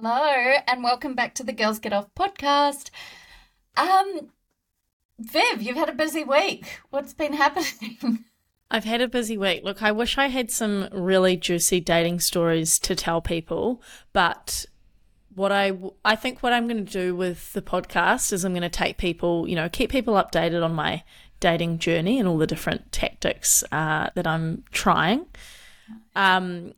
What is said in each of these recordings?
Hello, and welcome back to the Girls Get Off podcast. Um, Viv, you've had a busy week. What's been happening? I've had a busy week. Look, I wish I had some really juicy dating stories to tell people, but what I I think what I'm going to do with the podcast is I'm going to take people, you know, keep people updated on my dating journey and all the different tactics uh, that I'm trying. Um,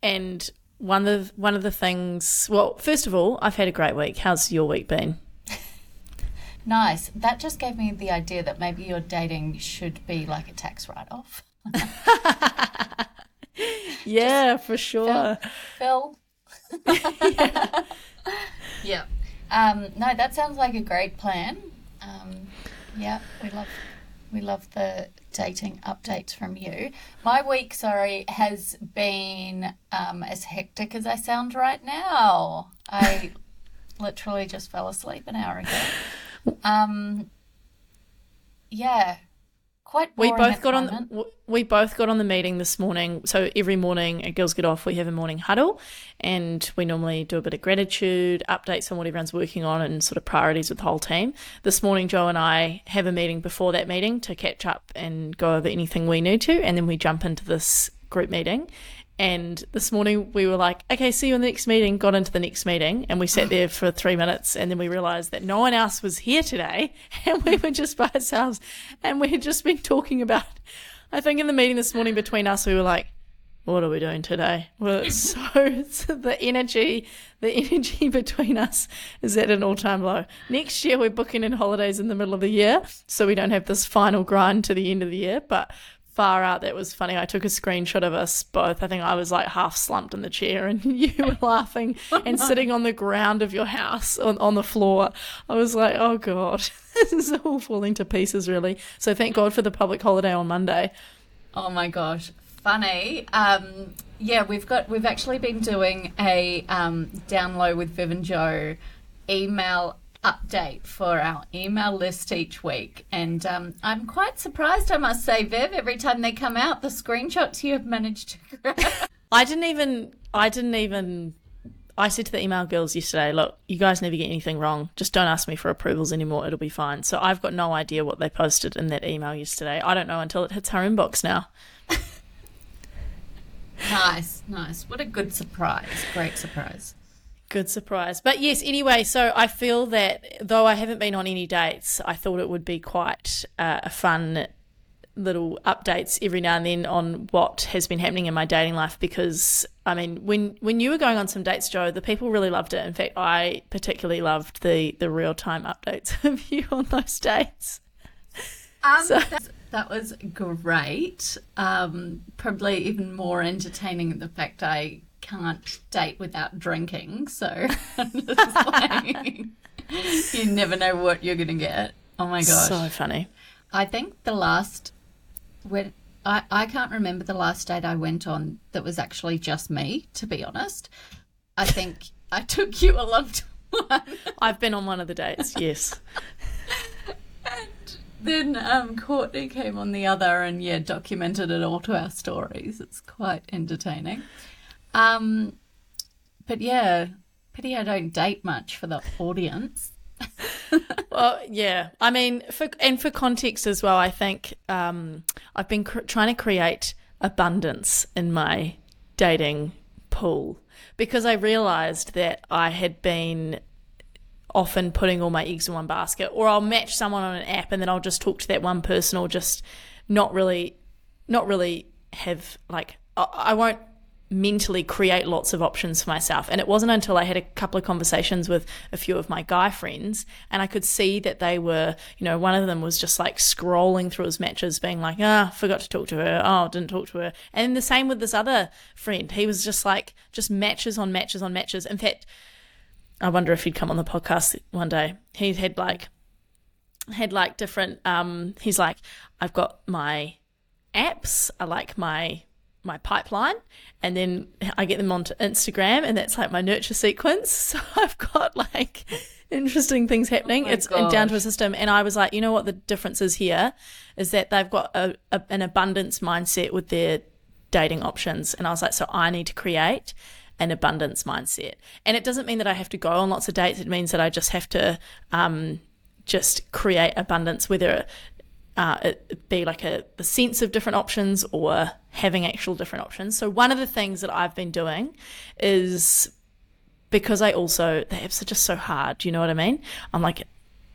and one of one of the things, well, first of all, I've had a great week. How's your week been? Nice. That just gave me the idea that maybe your dating should be like a tax write off. yeah, for sure. Phil. Phil. yeah. yeah. Um, no, that sounds like a great plan. Um, yeah, we love we love the dating updates from you. My week, sorry, has been um, as hectic as I sound right now. I literally just fell asleep an hour ago. Um, yeah, quite. we both got on. The, we both got on the meeting this morning. So every morning at Girls Get Off, we have a morning huddle, and we normally do a bit of gratitude, updates on what everyone's working on, and sort of priorities with the whole team. This morning, Jo and I have a meeting before that meeting to catch up and go over anything we need to, and then we jump into this group meeting. And this morning we were like, okay, see you in the next meeting. Got into the next meeting and we sat there for three minutes. And then we realized that no one else was here today and we were just by ourselves. And we had just been talking about, I think in the meeting this morning between us, we were like, what are we doing today? Well, it's so it's the energy, the energy between us is at an all time low. Next year, we're booking in holidays in the middle of the year, so we don't have this final grind to the end of the year. But far out that was funny. I took a screenshot of us both. I think I was like half slumped in the chair and you were laughing and sitting on the ground of your house on, on the floor. I was like, oh God, this is all falling to pieces, really. So thank God for the public holiday on Monday. Oh my gosh. Funny. Um, yeah, we've got we've actually been doing a um, down low with Viv and Jo email update for our email list each week. And um, I'm quite surprised, I must say, Viv, every time they come out, the screenshots you have managed to grab. I didn't even, I didn't even, I said to the email girls yesterday, look, you guys never get anything wrong. Just don't ask me for approvals anymore. It'll be fine. So I've got no idea what they posted in that email yesterday. I don't know until it hits her inbox now. nice, nice. What a good surprise. Great surprise. Good surprise. But yes, anyway, so I feel that though I haven't been on any dates, I thought it would be quite uh, a fun little updates every now and then on what has been happening in my dating life because I mean when when you were going on some dates Jo the people really loved it in fact I particularly loved the the real time updates of you on those dates um, so. that was great um, probably even more entertaining the fact I can't date without drinking, so like, you never know what you're gonna get. Oh my gosh, so funny. I think the last when I I can't remember the last date I went on that was actually just me. To be honest, I think I took you along to one. I've been on one of the dates. Yes. and then um, Courtney came on the other and yeah, documented it all to our stories. It's quite entertaining. Um, but yeah, pity I don't date much for the audience. well, yeah. I mean, for and for context as well, I think um, I've been cr- trying to create abundance in my dating pool because I realized that I had been often putting all my eggs in one basket, or I'll match someone on an app and then I'll just talk to that one person, or just not really, not really have like I, I won't mentally create lots of options for myself. And it wasn't until I had a couple of conversations with a few of my guy friends and I could see that they were, you know, one of them was just like scrolling through his matches, being like, ah, forgot to talk to her. Oh, didn't talk to her. And the same with this other friend. He was just like, just matches on matches on matches. In fact, I wonder if he'd come on the podcast one day. He had like, had like different, um, he's like, I've got my apps, I like my my pipeline and then I get them onto Instagram and that's like my nurture sequence. So I've got like interesting things happening. Oh it's gosh. down to a system. And I was like, you know what the difference is here is that they've got a, a, an abundance mindset with their dating options. And I was like, so I need to create an abundance mindset. And it doesn't mean that I have to go on lots of dates. It means that I just have to um, just create abundance, whether uh, it be like a the sense of different options or having actual different options. So one of the things that I've been doing is because I also the apps are just so hard. Do you know what I mean? I'm like,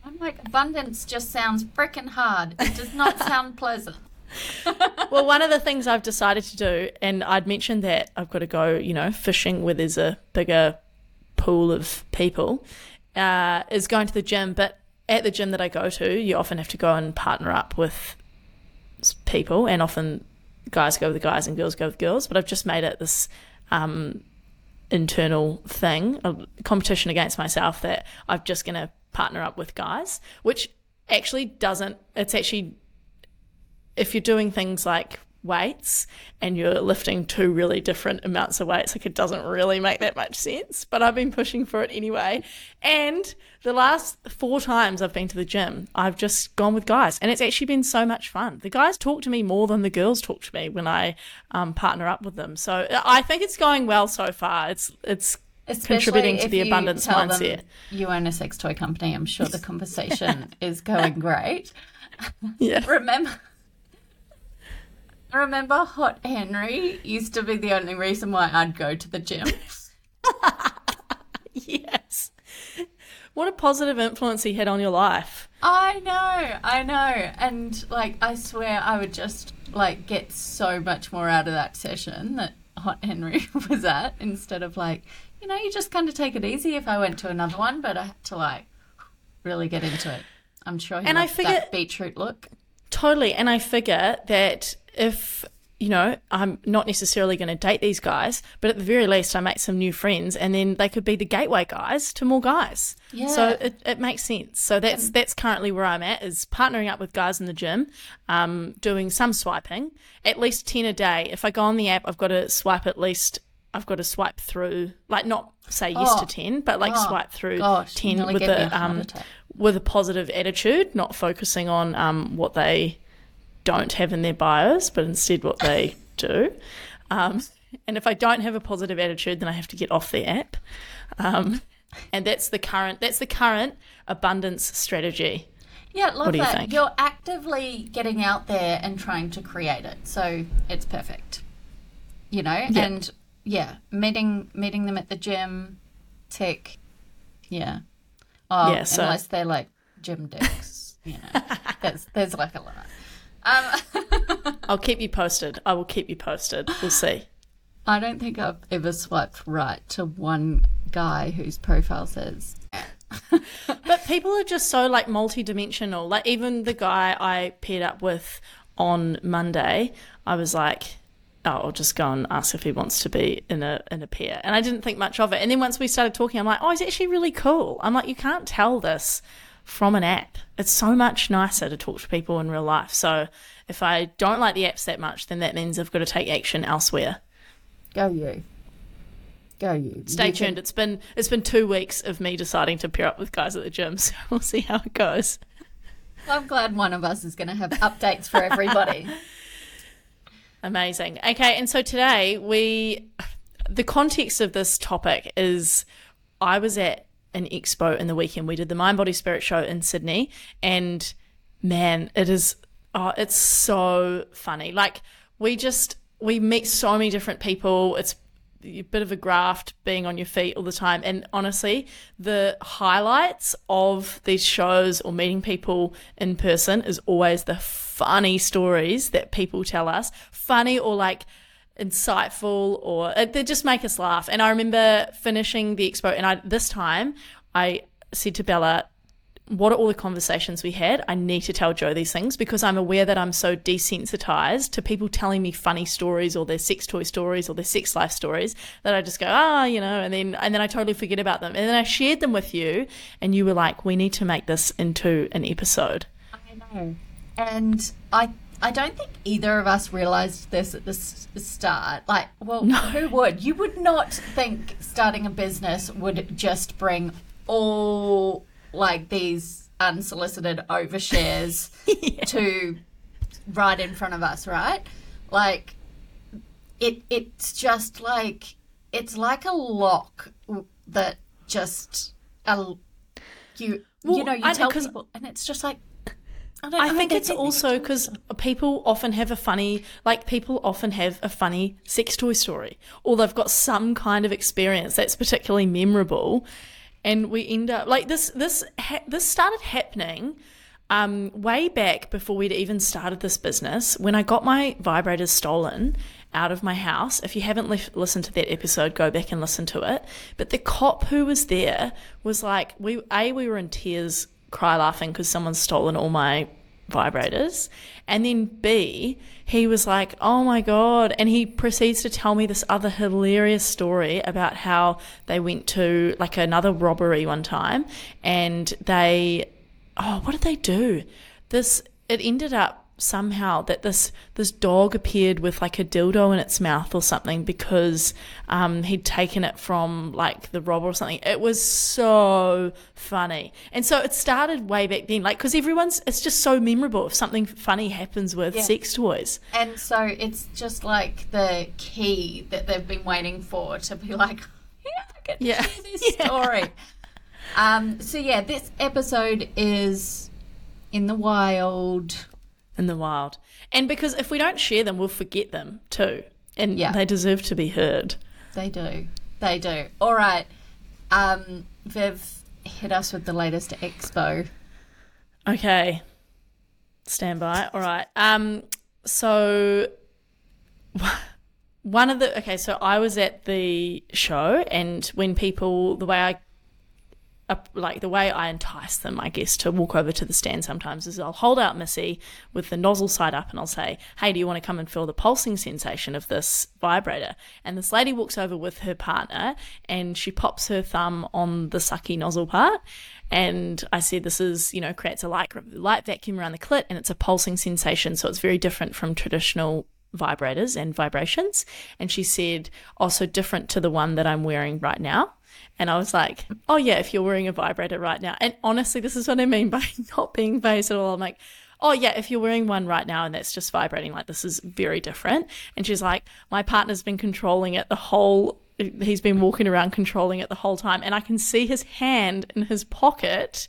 I'm like abundance just sounds freaking hard. It does not sound pleasant. well, one of the things I've decided to do, and I'd mentioned that I've got to go, you know, fishing where there's a bigger pool of people, uh, is going to the gym. But at the gym that I go to, you often have to go and partner up with people, and often guys go with guys and girls go with girls. But I've just made it this um, internal thing, a competition against myself that I'm just going to partner up with guys, which actually doesn't, it's actually, if you're doing things like weights and you're lifting two really different amounts of weights, like it doesn't really make that much sense. But I've been pushing for it anyway. And the last four times I've been to the gym, I've just gone with guys, and it's actually been so much fun. The guys talk to me more than the girls talk to me when I um, partner up with them. So I think it's going well so far. It's it's Especially contributing to the abundance mindset. you own a sex toy company. I'm sure the conversation is going great. Yeah. Remember remember Hot Henry used to be the only reason why I'd go to the gym. yes. What a positive influence he had on your life. I know, I know. And like I swear I would just like get so much more out of that session that Hot Henry was at instead of like, you know, you just kind of take it easy if I went to another one, but I had to like really get into it. I'm sure he and I figure, that beetroot look. Totally. And I figure that if you know, I'm not necessarily going to date these guys, but at the very least, I make some new friends, and then they could be the gateway guys to more guys. Yeah. So it, it makes sense. So that's that's currently where I'm at is partnering up with guys in the gym, um, doing some swiping, at least ten a day. If I go on the app, I've got to swipe at least. I've got to swipe through, like not say yes oh. to ten, but like oh, swipe through gosh, ten with a um, with a positive attitude, not focusing on um, what they don't have in their bios, but instead what they do. Um, and if I don't have a positive attitude, then I have to get off the app. Um, and that's the current that's the current abundance strategy. Yeah, love that. You? You're actively getting out there and trying to create it, so it's perfect. You know, yeah. and yeah, meeting meeting them at the gym, tick. Yeah. Oh, yeah, so, unless they're like gym dicks, you know, there's there's like a lot. Um, I'll keep you posted. I will keep you posted. We'll see. I don't think I've ever swiped right to one guy whose profile says. but people are just so like multi-dimensional. Like even the guy I paired up with on Monday, I was like, oh, I'll just go and ask if he wants to be in a in a pair. And I didn't think much of it. And then once we started talking, I'm like, oh, he's actually really cool. I'm like, you can't tell this from an app. It's so much nicer to talk to people in real life. So if I don't like the apps that much, then that means I've got to take action elsewhere. Go you. Go you. Stay you tuned. Can... It's been it's been two weeks of me deciding to pair up with guys at the gym, so we'll see how it goes. I'm glad one of us is going to have updates for everybody. Amazing. Okay, and so today we the context of this topic is I was at an expo in the weekend. We did the Mind Body Spirit show in Sydney, and man, it is oh, it's so funny. Like we just we meet so many different people. It's a bit of a graft being on your feet all the time. And honestly, the highlights of these shows or meeting people in person is always the funny stories that people tell us. Funny or like insightful or uh, they just make us laugh. And I remember finishing the expo, and I this time I said to Bella, "What are all the conversations we had? I need to tell Jo these things because I'm aware that I'm so desensitized to people telling me funny stories or their sex toy stories or their sex life stories that I just go, ah, you know, and then and then I totally forget about them. And then I shared them with you, and you were like, "We need to make this into an episode." I know, and I I don't think either of us realized this at the start. Like, well, no. who would? You would not think starting a business would just bring all like these unsolicited overshares yeah. to right in front of us, right? Like, it it's just like it's like a lock that just uh, you Well, you know you I- tell people and it's just like I, I mean, think it's also because people often have a funny, like people often have a funny sex toy story, or they've got some kind of experience that's particularly memorable, and we end up like this. This ha- this started happening um, way back before we'd even started this business. When I got my vibrators stolen out of my house. If you haven't li- listened to that episode, go back and listen to it. But the cop who was there was like, we a we were in tears cry laughing because someone's stolen all my vibrators. And then B, he was like, oh my God. And he proceeds to tell me this other hilarious story about how they went to like another robbery one time and they, oh, what did they do? This, it ended up somehow that this this dog appeared with like a dildo in its mouth or something because um, he'd taken it from like the robber or something. It was so funny, and so it started way back then. Like because everyone's it's just so memorable if something funny happens with Yeah. sex toys. And so it's just like the key that they've been waiting for to be like, yeah, I can Yeah. share this story. Um, so yeah, this episode is in the wild. In the wild. And because if we don't share them, we'll forget them too. And Yeah. they deserve to be heard. They do. They do. All right. Um, Viv, hit us with the latest expo. Okay. Stand by. All right. Um so one of the okay, so I was at the show and when people the way I like the way I entice them, I guess, to walk over to the stand sometimes is I'll hold out Missy with the nozzle side up and I'll say, Hey, do you want to come and feel the pulsing sensation of this vibrator? And this lady walks over with her partner and she pops her thumb on the sucky nozzle part. And I said, This is, you know, creates a light, light vacuum around the clit and it's a pulsing sensation. So it's very different from traditional vibrators and vibrations. And she said, oh, Also different to the one that I'm wearing right now. And I was like, oh, yeah, if you're wearing a vibrator right now. And honestly, this is what I mean by not being phased at all. I'm like, oh, yeah, if you're wearing one right now and that's just vibrating, like this is very different. And she's like, my partner's been controlling it the whole, he's been walking around controlling it the whole time. And I can see his hand in his pocket.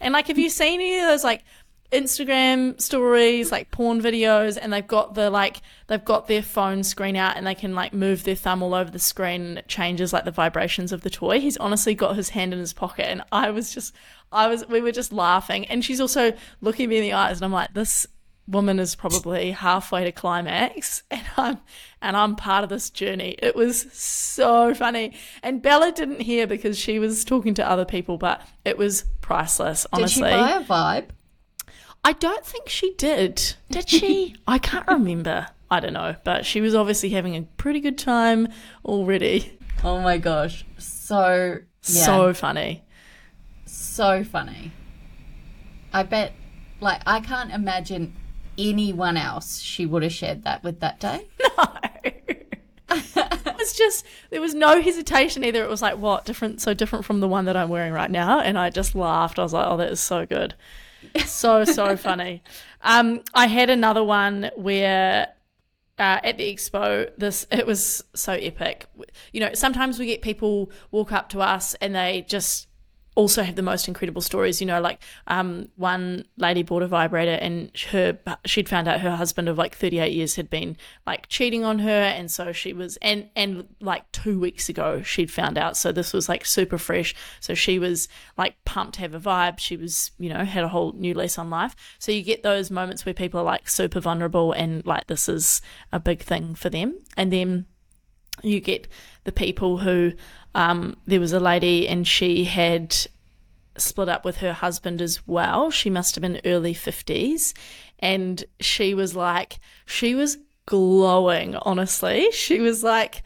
And like, have you seen any of those like Instagram stories, like porn videos, and they've got the like they've got their phone screen out and they can like move their thumb all over the screen and it changes like the vibrations of the toy. He's honestly got his hand in his pocket and I was just I was we were just laughing and she's also looking me in the eyes and I'm like, this woman is probably halfway to climax and I'm and I'm part of this journey. It was so funny. And Bella didn't hear because she was talking to other people, but it was priceless, honestly. Did she buy a vibe? I don't think she did. Did she? I can't remember. I don't know, but she was obviously having a pretty good time already. Oh my gosh. So, yeah, So funny. so funny. I bet, like, I can't imagine anyone else she would have shared that with that day. No. it was just there was no hesitation either. It was like what different, so different from the one that I'm wearing right now, and I just laughed. I was like, oh, that is so good, so so funny. Um, I had another one where uh, at the expo, this it was so epic. You know, sometimes we get people walk up to us and they just also have the most incredible stories. You know, like um, one lady bought a vibrator and her she'd found out her husband of like 38 years had been like cheating on her, and so she was and and like two weeks ago she'd found out. So this was like super fresh. So she was like pumped to have a vibe. She was you know had a whole new lease on life. So you get those moments where people are like super vulnerable and like this is a big thing for them, and then you get the people who um, there was a lady and she had split up with her husband as well. She must have been early 50s. And she was like, she was glowing, honestly. She was like,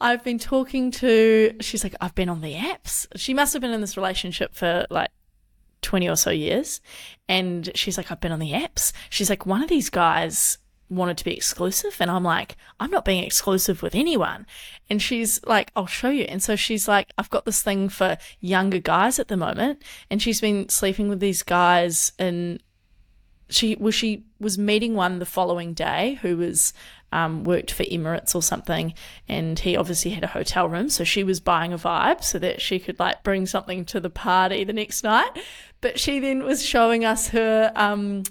I've been talking to, she's like, I've been on the apps. She must have been in this relationship for like 20 or so years. And she's like, I've been on the apps. She's like, one of these guys wanted to be exclusive. And I'm like, I'm not being exclusive with anyone. And she's like, I'll show you. And so she's like, I've got this thing for younger guys at the moment. And she's been sleeping with these guys and she well she was meeting one the following day who was um, worked for Emirates or something, and he obviously had a hotel room, so she was buying a vibe so that she could like bring something to the party the next night. But she then was showing us her um,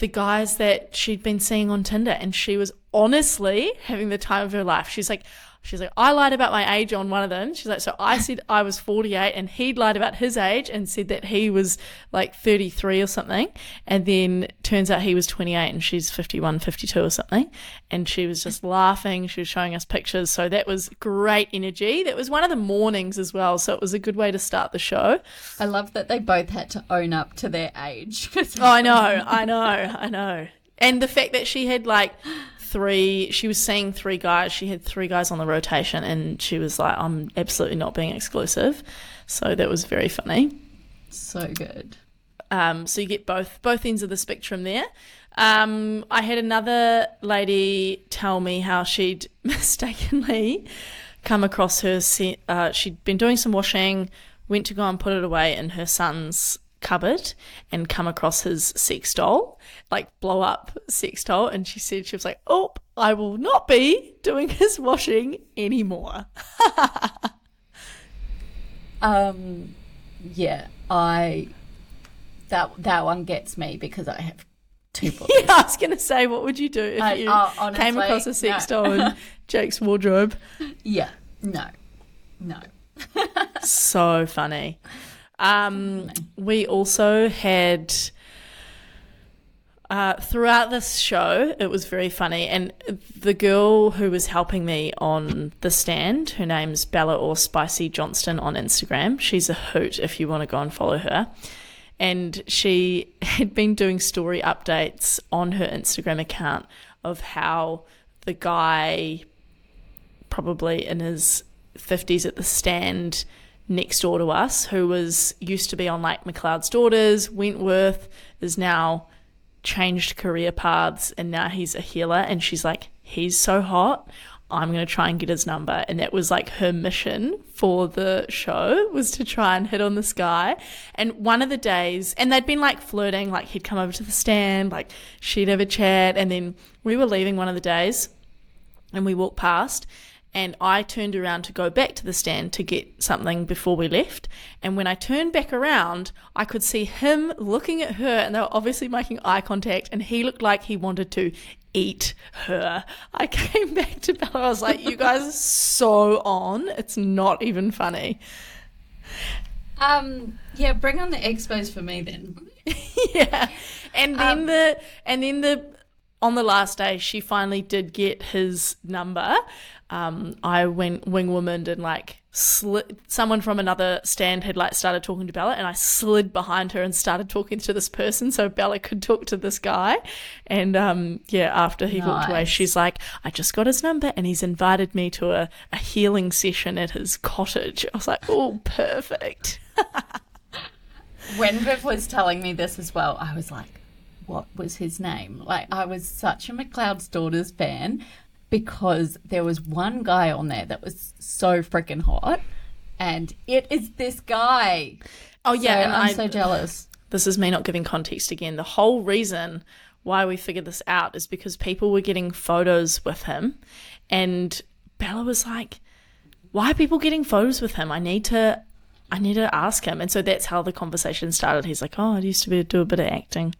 the guys that she'd been seeing on Tinder, and she was honestly having the time of her life. She's like, She's like, I lied about my age on one of them. She's like, so I said I was 48 and he'd lied about his age and said that he was like 33 or something. And then turns out he was 28 and she's 51, 52 or something. And she was just laughing. She was showing us pictures. So that was great energy. That was one of the mornings as well. So it was a good way to start the show. I love that they both had to own up to their age. oh, I know, I know, I know. And the fact that she had like three, she was seeing three guys. She had three guys on the rotation, and she was like, I'm absolutely not being exclusive. So that was very funny. So good. Um, so you get both both ends of the spectrum there. Um, I had another lady tell me how she'd mistakenly come across her. Uh, she'd been doing some washing, went to go and put it away in her son's cupboard and come across his sex doll, like blow up sex doll. And she said, she was like, oh, I will not be doing his washing anymore. um, yeah, I, that, that one gets me because I have two books. yeah, I was going to say, what would you do if I, you uh, honestly, came across a sex no. doll in Jake's wardrobe? Yeah, no, no. so funny. Um, we also had uh, throughout this show, it was very funny. And the girl who was helping me on the stand, her name's Bella or Spicy Johnston on Instagram. She's a hoot if you want to go and follow her. And she had been doing story updates on her Instagram account of how the guy, probably in his 50s at the stand, next door to us who was used to be on like McLeod's Daughters, Wentworth, is now changed career paths and now he's a healer and she's like, he's so hot. I'm going to try and get his number. And that was like her mission for the show was to try and hit on this guy. And one of the days, and they'd been like flirting, like he'd come over to the stand, like she'd have a chat. And then we were leaving one of the days and we walked past and I turned around to go back to the stand to get something before we left. And when I turned back around, I could see him looking at her, and they were obviously making eye contact, and he looked like he wanted to eat her. I came back to Bella, I was like, You guys are so on. It's not even funny. Um, yeah, bring on the expos for me then. yeah. And then um, the and then the on the last day she finally did get his number um, I went wing womaned and like slid, someone from another stand had like started talking to Bella and I slid behind her and started talking to this person so Bella could talk to this guy. And um, yeah, after he nice. walked away, she's like, I just got his number and he's invited me to a, a healing session at his cottage. I was like, oh, perfect. when Viv was telling me this as well, I was like, what was his name? Like, I was such a McLeod's Daughters fan because there was one guy on there that was so freaking hot, and it is this guy. Oh yeah, so and I'm I, so jealous. This is me not giving context again. The whole reason why we figured this out is because people were getting photos with him, and Bella was like, "Why are people getting photos with him? I need to." I need to ask him. And so that's how the conversation started. He's like, Oh, I used to be, do a bit of acting.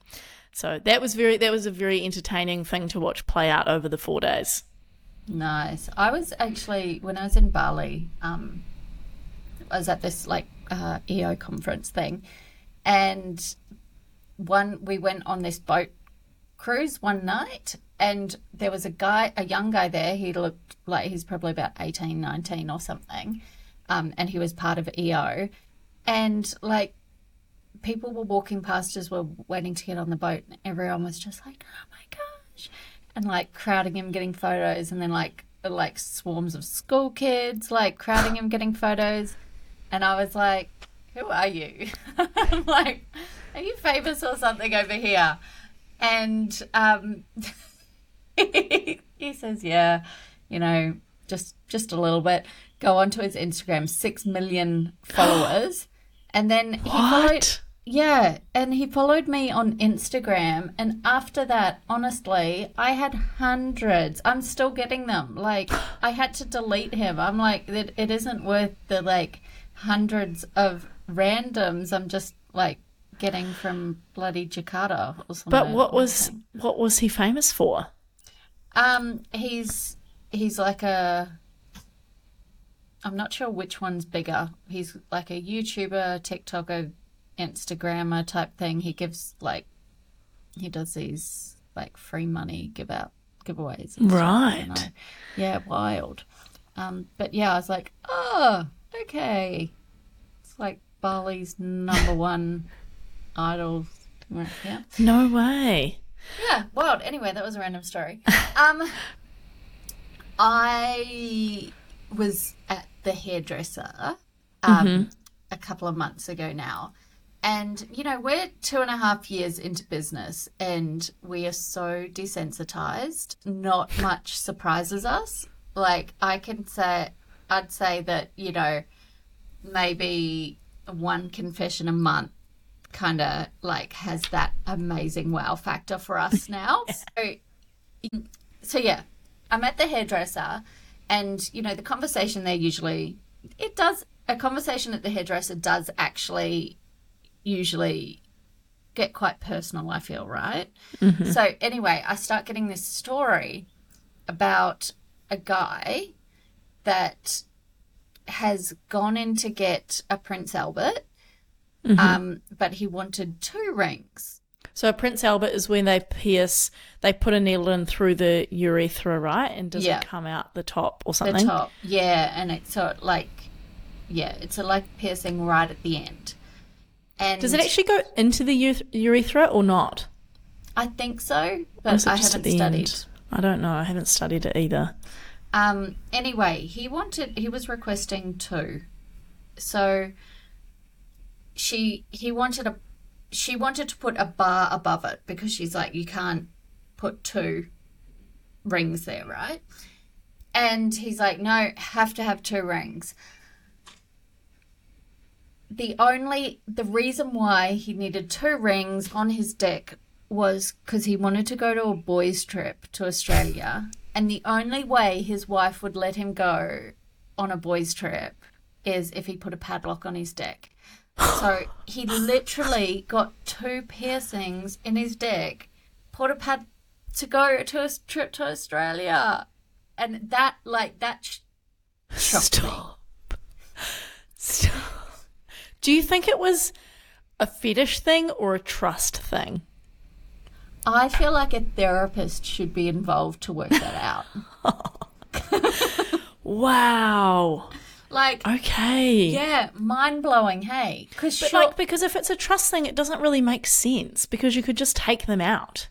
So that was very that was a very entertaining thing to watch play out over the four days. Nice. I was actually when I was in Bali. Um, I was at this like uh, EO conference thing, and one we went on this boat cruise one night, and there was a guy, a young guy there. He looked like he's probably about 18, 19 or something, um, and he was part of EO, and like people were walking past as we're waiting to get on the boat, and everyone was just like. And like crowding him getting photos and then like like swarms of school kids like crowding him getting photos. And I was like who are you? I'm like are you famous or something over here? And um he says yeah you know just just a little bit. Go onto his Instagram 6 million followers. And then he what? followed Yeah, and he followed me on Instagram. And after that, honestly, I had hundreds. I'm still getting them. Like, I had to delete him. I'm like, it, it isn't worth the like hundreds of randoms I'm just like getting from bloody Jakarta or something. But what was what was he famous for? Um, he's he's like a. I'm not sure which one's bigger. He's like a YouTuber, TikToker, Instagrammer type thing. He gives like, he does these like free money give out giveaways. stuff, Right. you know. Yeah, wild. Um, but yeah, I was like, oh, okay. It's like Bali's number one idol. Yeah. No way. Yeah, wild. Anyway, that was a random story. Um, I was at the hairdresser um, a couple of months ago now. And, you know, we're two and a half years into business and we are so desensitized. Not much surprises us. Like, I can say, I'd say that, you know, maybe one confession a month kind of like has that amazing wow factor for us now. so, so yeah, I'm at the hairdresser, and you know the conversation there usually it does a conversation at the hairdresser does actually usually get quite personal. I feel right. So anyway, I start getting this story about a guy that has gone in to get a Prince Albert, um, but he wanted two rings. So a Prince Albert is when they pierce, they put a needle in through the urethra, right? And does Yeah. it come out the top or something? The top, yeah, and it's so it like, yeah, it's a like piercing right at the end. And Does it actually go into the urethra or not? I think so, but I haven't studied. end? I don't know. I haven't studied it either. Um. Anyway, he wanted. He was requesting two. So. She he wanted a, she wanted to put a bar above it because she's like you can't put two rings there, right? And he's like, no, have to have two rings. The only the reason why he needed two rings on his dick was because he wanted to go to a boys' trip to Australia, and the only way his wife would let him go on a boys' trip is if he put a padlock on his dick. So he literally got two piercings in his dick, put a pad to go to a trip to Australia, and that like that sh-. Stop. Stop. Do you think it was a fetish thing or a trust thing? I feel like a therapist should be involved to work that out. Wow. Like, Okay. yeah, mind blowing. Hey, because sure, like because if it's a trust thing, it doesn't really make sense because you could just take them out.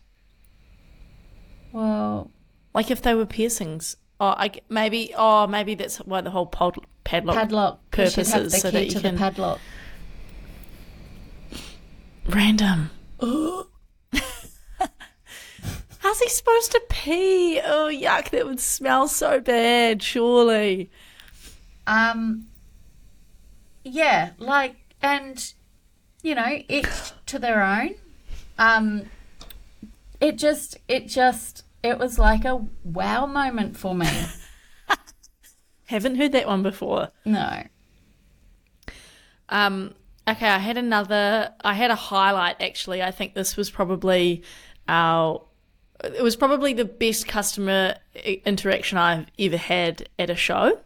well, Like if they were piercings. Oh, I g maybe. Oh, maybe that's why the whole pod, padlock, padlock. 'cause she'd have purposes, so that you can the padlock. Random. How's he supposed to pee? Oh, yuck! That would smell so bad. Surely. Um, yeah, like, and you know, each to their own. Um, it just, it just, it was like a wow moment for me. Haven't heard that one before. No, Um, okay, I had another. I had a highlight actually. I think this was probably our. It was probably the best customer eh, interaction I've ever had at a show.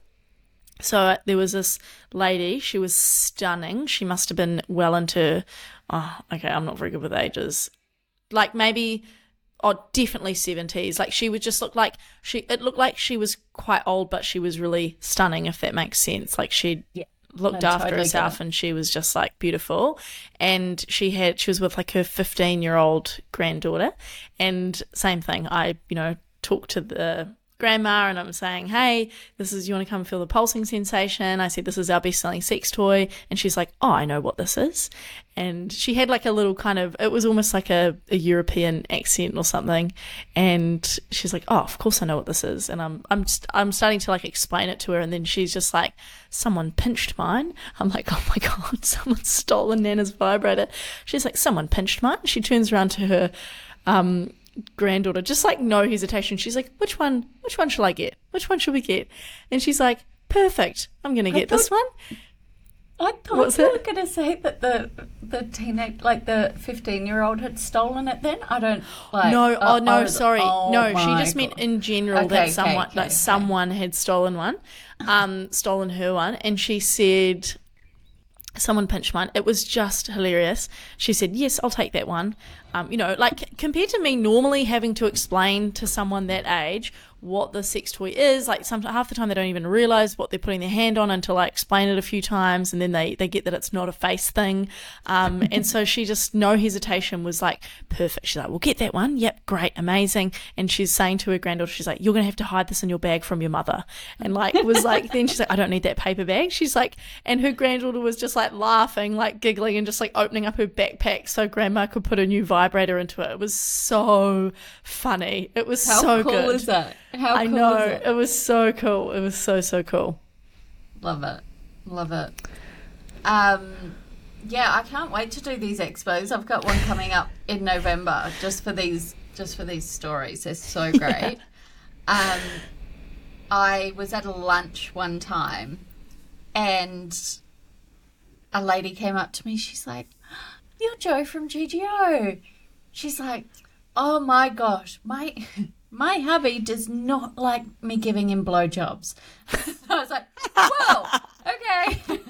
So there was this lady. She was stunning. She must have been well into. Oh, okay. I'm not very good with ages. Like maybe. Oh, definitely seventies. Like she would just look like she. It looked like she was quite old, but she was really stunning. If that makes sense. Like she Yeah. Looked No, after totally herself, and she was just like beautiful. And she had she was with like her 15 year old granddaughter, and same thing. I you know talked to the grandma and I'm saying, hey, this is, you want to come feel the pulsing sensation? I said, this is our best selling sex toy. And she's like, oh, I know what this is. And she had like a little kind of, it was almost like a, a European accent or something. And she's like, oh, of course I know what this is. And I'm, I'm, I'm starting to like explain it to her. And then she's just like, someone pinched mine. I'm like, oh my God, someone stolen Nana's vibrator. She's like, someone pinched mine. She turns around to her, um, granddaughter, just like no hesitation. She's like, which one, which one shall I get? Which one should we get? And she's like, perfect. I'm going to get thought- this one. I thought What's you that? were to say that the the teenage, like the fifteen year old, had stolen it. Then I don't like. No, oh, no, the- sorry. oh no, she just meant in general Okay, that someone okay, that okay. someone had stolen one, um, stolen her one, and she said someone pinched mine. It was just hilarious. She said, "Yes, I'll take that one." Um, you know, like compared to me normally having to explain to someone that age what the sex toy is, like some half the time they don't even realize what they're putting their hand on until I explain it a few times, and then they they get that it's not a face thing. Um, and so she just no hesitation was like, "Perfect." She's like, "We'll get that one. Yep, great, amazing." And she's saying to her granddaughter, she's like, "You're gonna have to hide this in your bag from your mother." And like was like, then she's like, "I don't need that paper bag." She's like, and her granddaughter was just like laughing, like giggling, and just like opening up her backpack so grandma could put a new vibrator into it. It was so funny. It was How so cool good. is that? How I cool know it? it was so cool. It was so so cool. Love it. Love it. Um, yeah, I can't wait to do these expos. I've got one coming up in November just for these just for these stories. They're so great. Um, I was at a lunch one time and a lady came up to me. She's like, You're Jo from GGO. She's like, Oh my gosh, my my hubby does not like me giving him blowjobs. I was like, Whoa, okay.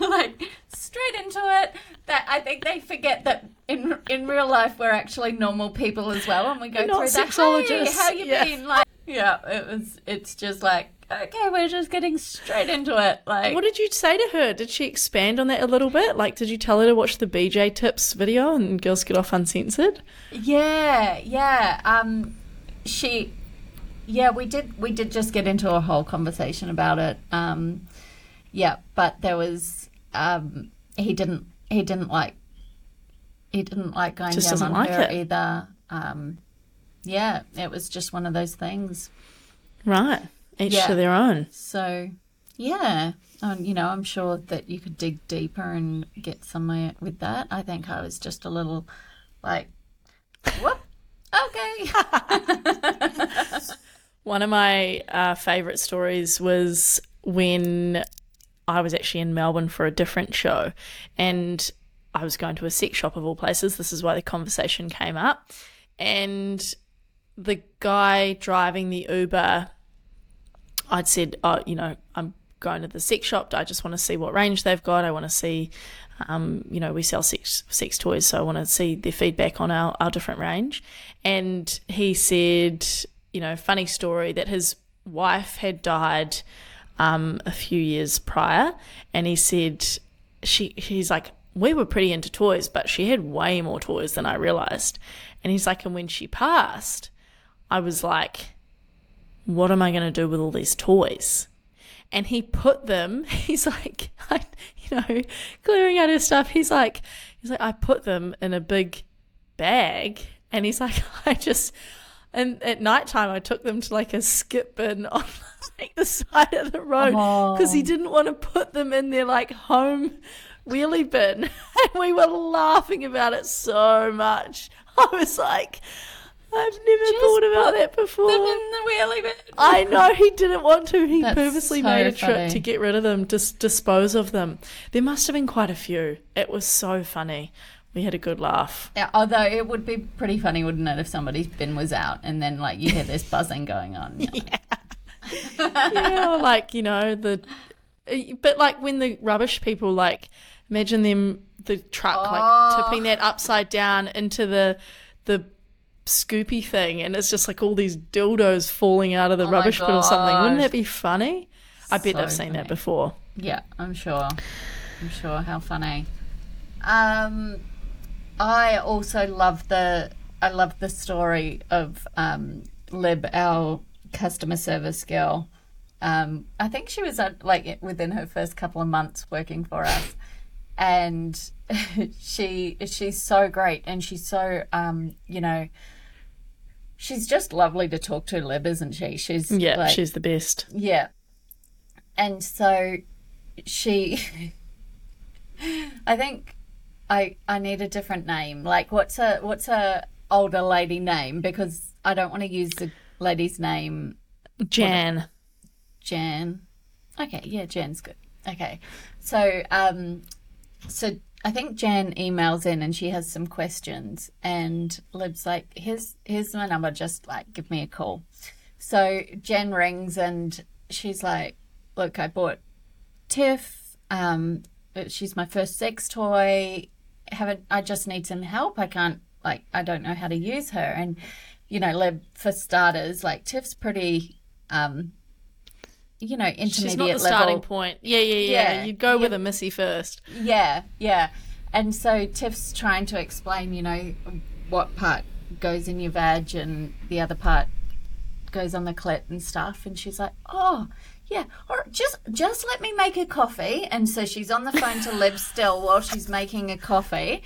like straight into it. That I think they forget that in in real life we're actually normal people as well, and we go not through the hey, sexologists." how you Yeah. been? Like, yeah, it was. It's just like okay, we're just getting straight into it. Like, What did you say to her? Did she expand on that a little bit? Like, did you tell her to watch the BJ Tips video and Girls Get Off Uncensored? Yeah, yeah. Um, she, yeah, we did. We did just get into a whole conversation about it. Um, yeah, but there was. Um, he didn't. He didn't like. He didn't like going Just down on like her it. either. Um, yeah, it was just one of those things. Right. Each Yeah. to their own. So, yeah, um, you know, I'm sure that you could dig deeper and get somewhere with that. I think I was just a little like, whoop, okay. One of my uh, favourite stories was when I was actually in Melbourne for a different show and I was going to a sex shop of all places. This is why the conversation came up. And the guy driving the Uber, I'd said, Oh, you know, I'm going to the sex shop. I just want to see what range they've got. I want to see, um, you know, we sell sex sex toys, so I want to see their feedback on our, our different range. And he said, you know, funny story that his wife had died um, a few years prior, and he said she he's like we were pretty into toys, but she had way more toys than I realized. And he's like, and when she passed, I was like, what am I going to do with all these toys? And he put them, he's like, I, you know, clearing out his stuff. He's like, he's like, I put them in a big bag. And he's like, I just, and at nighttime, I took them to like a skip bin on like the side of the road because he didn't want to put them in their like home wheelie bin. And we were laughing about it so much. I was like, I've never thought about that before. Them in the wheelie bin. I know he didn't want to. He That's purposely so made a trip funny. to get rid of them, just dispose of them. There must have been quite a few. It was so funny. We had a good laugh. Yeah, although it would be pretty funny, wouldn't it, if somebody's bin was out and then like you hear this buzzing going on. Like, yeah, or like you know the, but like when the rubbish people like imagine them the truck Oh. like tipping that oh. upside down into the the scoopy thing, and it's just like all these dildos falling out of the Oh rubbish bin or something. Wouldn't that be funny? I bet So I've seen that before. Yeah, I'm sure. I'm sure. How funny. Um, I also love the I love the story of um, Lib, our customer service girl. Um, I think she was uh, like within her first couple of months working for us, and she she's so great and she's so um, you know she's just lovely to talk to, Lib, isn't she? She's Yeah, like, she's the best. yeah, and so she. I think I I need a different name. Like, what's a what's a older lady name? Because I don't want to use the lady's name, Jan. Jan. Okay, yeah, Jan's good. Okay, so um, so I think Jan emails in and she has some questions, and Lib's like, "Here's here's my number. Just like give me a call." So Jan rings and she's like, "Look, I bought Tiff. Um, she's my first sex toy. Haven't I just need some help? I can't like I don't know how to use her." And you know, Lib for starters, like Tiff's pretty um, you know, intermediate She's not the level. starting point. Yeah, yeah, yeah. Yeah, You'd go with yeah. a missy first. Yeah, yeah. And so Tiff's trying to explain, you know, what part goes in your vag and the other part goes on the clit and stuff. And she's like, oh, yeah, or just just let me make a coffee. And so she's on the phone to Lib still while she's making a coffee.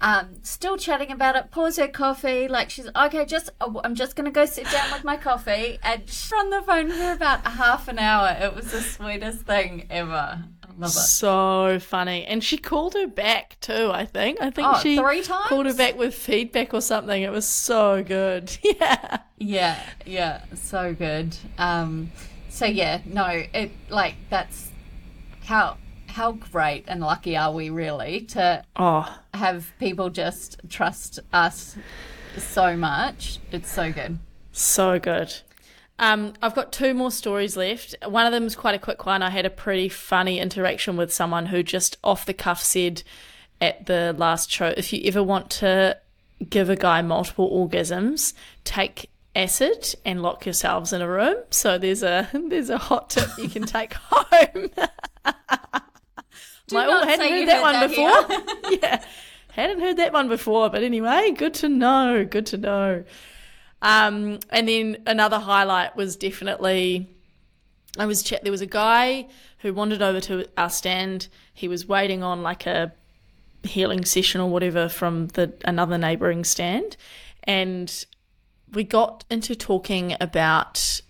Um, still chatting about it. Pours her coffee. Like she's okay. Just oh, I'm just gonna go sit down with my coffee. And she's on the phone for about half an hour. It was the sweetest thing ever. So funny. And she called her back too, I think. I think Oh, she three called her back with feedback or something. It was so good. Yeah. Yeah, yeah, so good. Um, so yeah, no, it like that's how how great and lucky are we really to Oh, have people just trust us so much. It's so good. so good. Um, I've got two more stories left. One of them is quite a quick one. I had a pretty funny interaction with someone who just off the cuff said at the last show, if you ever want to give a guy multiple orgasms, take acid and lock yourselves in a room. So there's a there's a hot tip you can take home. My, oh, not hadn't heard that heard one that before. yeah, hadn't heard that one before. But anyway, good to know. Good to know. Um, and then another highlight was definitely I was ch- there was a guy who wandered over to our stand. He was waiting on like a healing session or whatever from the another neighboring stand, and we got into talking about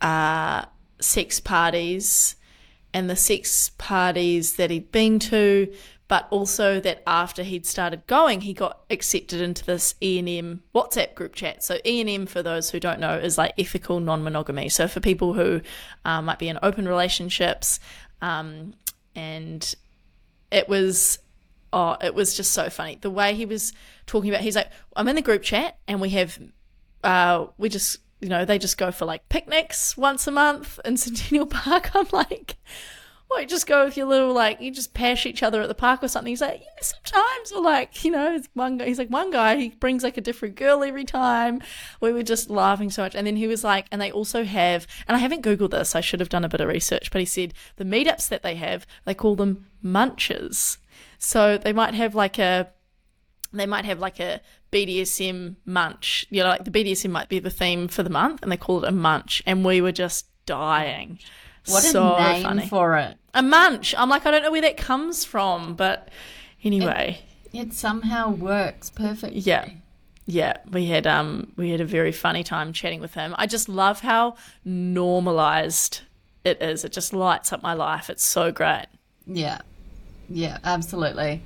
uh, sex parties and the six parties that he'd been to, but also that after he'd started going, he got accepted into this ENM WhatsApp group chat. So ENM, for those who don't know, is like ethical non-monogamy. So for people who uh, might be in open relationships, um, and it was oh it was just so funny the way he was talking about he's like i'm in the group chat and we have uh we just you know they just go for like picnics once a month in centennial park i'm like well, you just go with your little like you just pash each other at the park or something. He's like, yeah, sometimes or like you know, one guy. He's like one guy. He brings like a different girl every time. We were just laughing so much, and then he was like, and they also have, and I haven't googled this. I should have done a bit of research, but he said the meetups that they have, they call them munches. So they might have like a they might have like a BDSM munch. You know, like the BDSM might be the theme for the month, and they call it a munch. And we were just dying. What so a name funny. for it. a munch. I'm like, I don't know where that comes from, but anyway, It somehow works perfectly. yeah, yeah. We had um we had a very funny time chatting with him. I just love how normalized it is. It just lights up my life. It's so great. Yeah. Yeah, absolutely.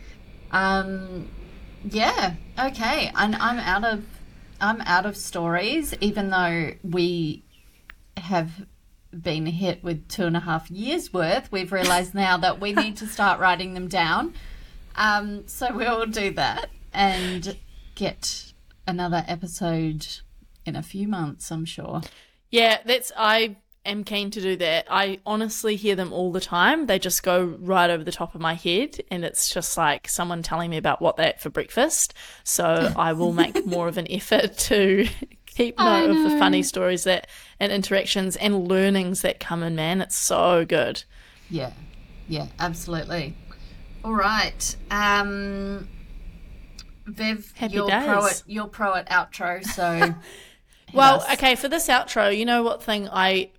Um yeah, okay. And I'm out of I'm out of stories, even though we have been hit with two and a half years worth. We've realized now that we need to start writing them down. Um, so we'll do that and get another episode in a few months, I'm sure. Yeah, that's I am keen to do that. I honestly hear them all the time. They just go right over the top of my head and it's just like someone telling me about what they ate for breakfast. So I will make more of an effort to keep note of the funny stories that and interactions and learnings that come in, man. It's so good. Yeah, yeah, absolutely. All right, um, Viv, Happy you're pro at you're pro at outro, so Well, us. okay, for this outro, you know what thing I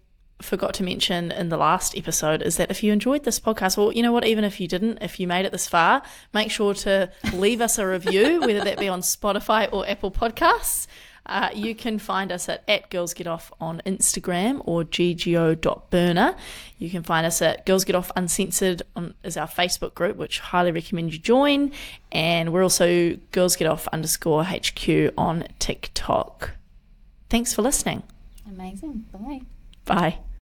forgot to mention in the last episode is that if you enjoyed this podcast, or you know what, even if you didn't, if you made it this far, make sure to leave us a review, whether that be on Spotify or Apple Podcasts. Uh, you can find us at, at Girls Get Off on Instagram or ggo.burner. You can find us at Girls Get Off Uncensored on, is our Facebook group, which highly recommend you join. And we're also Girls Get Off underscore HQ on TikTok. Thanks for listening. Amazing. Bye. Bye.